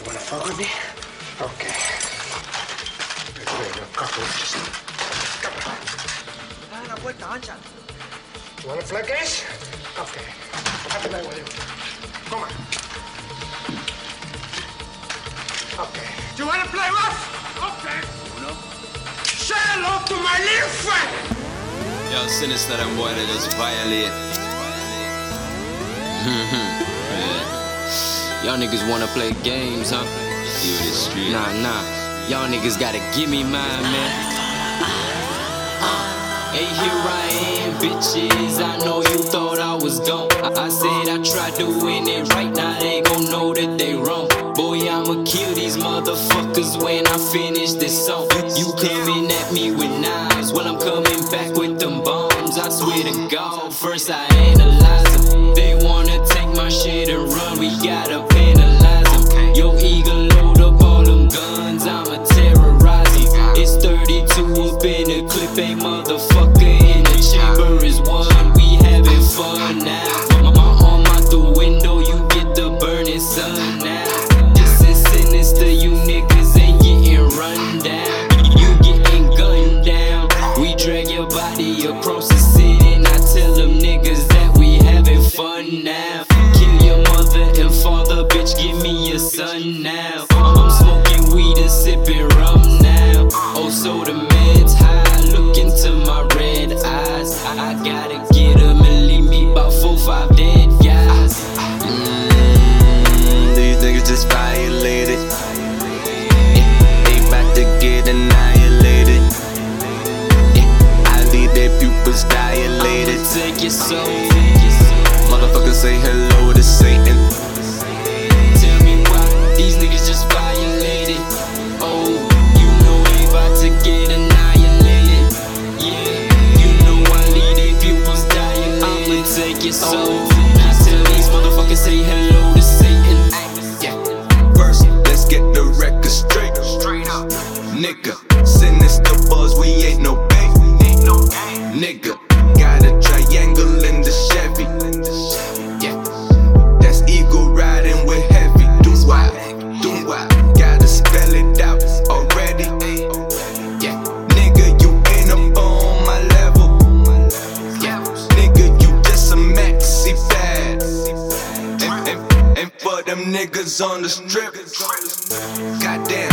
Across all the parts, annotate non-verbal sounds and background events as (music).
You want to follow me? Okay. Wait, a You want to flag this? Okay. Happy night with you. Come on. Okay. Do you want to play rough? Okay. Say hello to my little friend. Yo, sinister and boy, they just violate. (laughs) yeah. Y'all niggas wanna play games, huh? You the street. Nah, nah. Y'all niggas gotta give me mine, man. Hey, here I am, bitches. I know you thought I was gone. I, I said I tried doing it right now, they gon' know that they wrong. Boy, I'ma kill these motherfuckers when I finish this song. You coming at me with knives, well, I'm coming back with them bombs. I swear to God, first I analyze. so niggas on the strip. Goddamn.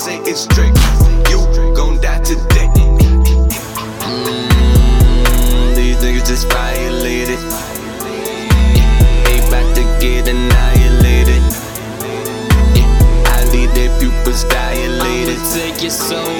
say it's strict. You gon' die today. Mm, these niggas just violated. They about to get annihilated. I need their pupils dilated. Take your soul.